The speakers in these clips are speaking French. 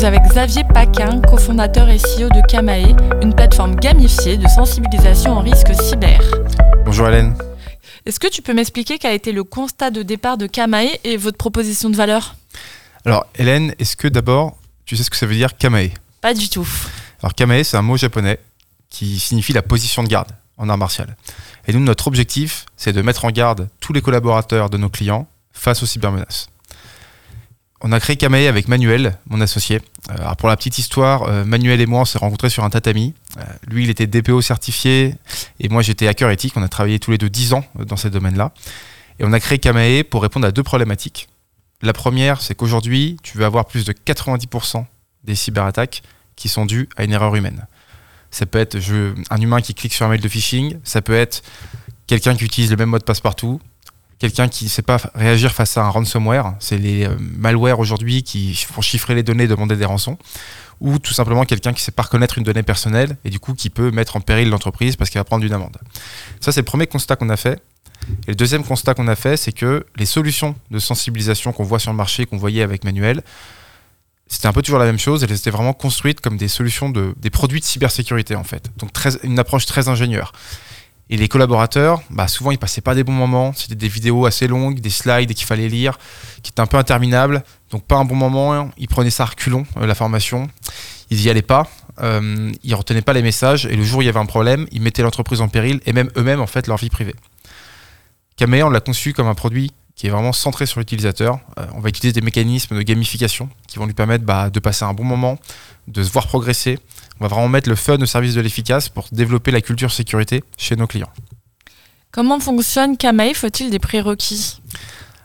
suis avec Xavier Paquin, cofondateur et CEO de Kamae, une plateforme gamifiée de sensibilisation en risque cyber. Bonjour Hélène. Est-ce que tu peux m'expliquer quel a été le constat de départ de Kamae et votre proposition de valeur? Alors Hélène, est-ce que d'abord tu sais ce que ça veut dire Kamae? Pas du tout. Alors Kamae, c'est un mot japonais qui signifie la position de garde en art martial. Et nous, notre objectif, c'est de mettre en garde tous les collaborateurs de nos clients face aux cybermenaces. On a créé Kamae avec Manuel, mon associé. Euh, alors pour la petite histoire, euh, Manuel et moi, on s'est rencontrés sur un tatami. Euh, lui, il était DPO certifié et moi, j'étais hacker éthique. On a travaillé tous les deux 10 ans dans ces domaines-là. Et on a créé Kamae pour répondre à deux problématiques. La première, c'est qu'aujourd'hui, tu veux avoir plus de 90% des cyberattaques qui sont dues à une erreur humaine. Ça peut être un humain qui clique sur un mail de phishing, ça peut être quelqu'un qui utilise le même mot de passe partout, quelqu'un qui ne sait pas réagir face à un ransomware, c'est les euh, malwares aujourd'hui qui font chiffrer les données et demander des rançons, ou tout simplement quelqu'un qui ne sait pas reconnaître une donnée personnelle et du coup qui peut mettre en péril l'entreprise parce qu'il va prendre une amende. Ça, c'est le premier constat qu'on a fait. Et le deuxième constat qu'on a fait, c'est que les solutions de sensibilisation qu'on voit sur le marché, qu'on voyait avec Manuel, c'était un peu toujours la même chose. Elles étaient vraiment construites comme des solutions de des produits de cybersécurité en fait. Donc une approche très ingénieure. Et les collaborateurs, bah souvent ils passaient pas des bons moments. C'était des vidéos assez longues, des slides qu'il fallait lire, qui étaient un peu interminables. Donc pas un bon moment. Ils prenaient ça à reculons euh, la formation. Ils y allaient pas. Euh, ils retenaient pas les messages. Et le jour où il y avait un problème, ils mettaient l'entreprise en péril et même eux-mêmes en fait leur vie privée. Kamea, on l'a conçu comme un produit qui est vraiment centré sur l'utilisateur. Euh, on va utiliser des mécanismes de gamification qui vont lui permettre bah, de passer un bon moment, de se voir progresser. On va vraiment mettre le fun au service de l'efficace pour développer la culture sécurité chez nos clients. Comment fonctionne Kamae Faut-il des prérequis?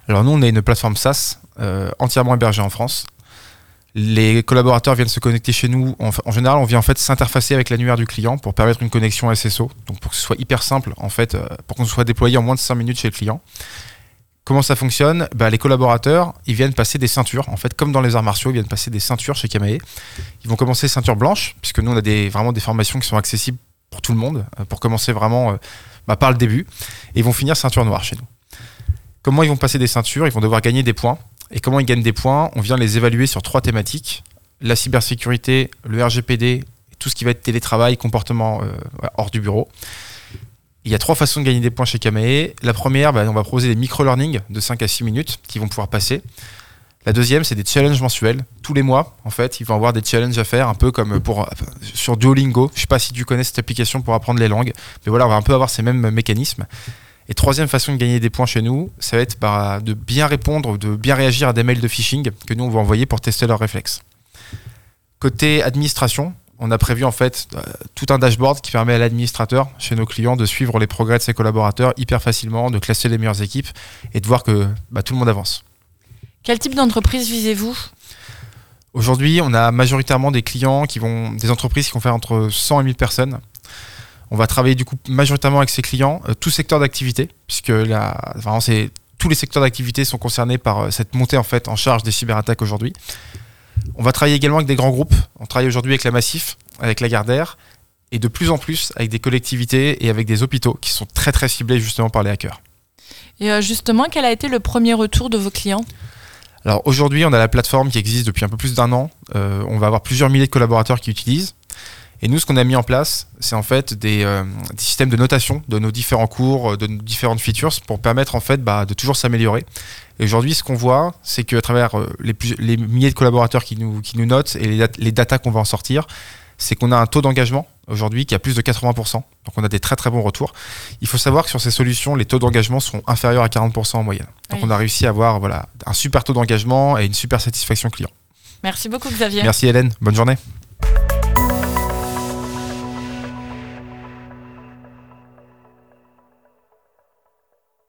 Alors nous, on est une plateforme SaaS euh, entièrement hébergée en France. Les collaborateurs viennent se connecter chez nous. En, en général, on vient en fait s'interfacer avec l'annuaire du client pour permettre une connexion SSO, donc pour que ce soit hyper simple en fait, euh, pour qu'on soit déployé en moins de 5 minutes chez le client. Comment ça fonctionne? Bah, Les collaborateurs, ils viennent passer des ceintures. En fait, comme dans les arts martiaux, ils viennent passer des ceintures chez Kamae. Ils vont commencer ceinture blanche, puisque nous, on a des, vraiment des formations qui sont accessibles pour tout le monde, euh, pour commencer vraiment euh, bah, par le début. Et ils vont finir ceinture noire chez nous. Comment ils vont passer des ceintures? Ils vont devoir gagner des points. Et comment ils gagnent des points? On vient les évaluer sur trois thématiques la cybersécurité, le RGPD, tout ce qui va être télétravail, comportement euh, hors du bureau. Il y a trois façons de gagner des points chez Kamae. La première, bah, on va proposer des micro-learning de 5 à 6 minutes qui vont pouvoir passer. La deuxième, c'est des challenges mensuels. Tous les mois, en fait, ils vont avoir des challenges à faire, un peu comme sur Duolingo. Je ne sais pas si tu connais cette application pour apprendre les langues, mais voilà, on va un peu avoir ces mêmes mécanismes. Et troisième façon de gagner des points chez nous, ça va être bah, de bien répondre, de bien réagir à des mails de phishing que nous, on va envoyer pour tester leurs réflexes. Côté administration, on a prévu en fait euh, tout un dashboard qui permet à l'administrateur chez nos clients de suivre les progrès de ses collaborateurs hyper facilement, de classer les meilleures équipes et de voir que bah, tout le monde avance. Quel type d'entreprise visez-vous? Aujourd'hui, on a majoritairement des clients qui vont, des entreprises qui vont faire entre 100 et 1000 personnes. On va travailler du coup majoritairement avec ces clients, euh, tout secteur d'activité, puisque là, vraiment, c'est tous les secteurs d'activité sont concernés par euh, cette montée en fait en charge des cyberattaques aujourd'hui. On va travailler également avec des grands groupes. On travaille aujourd'hui avec la Massif, avec la Gardère, et de plus en plus avec des collectivités et avec des hôpitaux qui sont très très ciblés justement par les hackers. Et euh, justement, quel a été le premier retour de vos clients? Alors aujourd'hui, on a la plateforme qui existe depuis un peu plus d'un an. Euh, on va avoir plusieurs milliers de collaborateurs qui utilisent. Et nous, ce qu'on a mis en place, c'est en fait des, euh, des, systèmes de notation de nos différents cours, de nos différentes features pour permettre en fait bah, de toujours s'améliorer. Et aujourd'hui, ce qu'on voit, c'est qu'à travers euh, les, les, milliers de collaborateurs qui nous, qui nous notent et les, dat les datas qu'on va en sortir, c'est qu'on a un taux d'engagement aujourd'hui qui a plus de 80%. Donc on a des très très bons retours. Il faut savoir que sur ces solutions, les taux d'engagement sont inférieurs à 40% en moyenne. Donc oui. on a réussi à avoir voilà, un super taux d'engagement et une super satisfaction client. Merci beaucoup Xavier. Merci Hélène, bonne journée.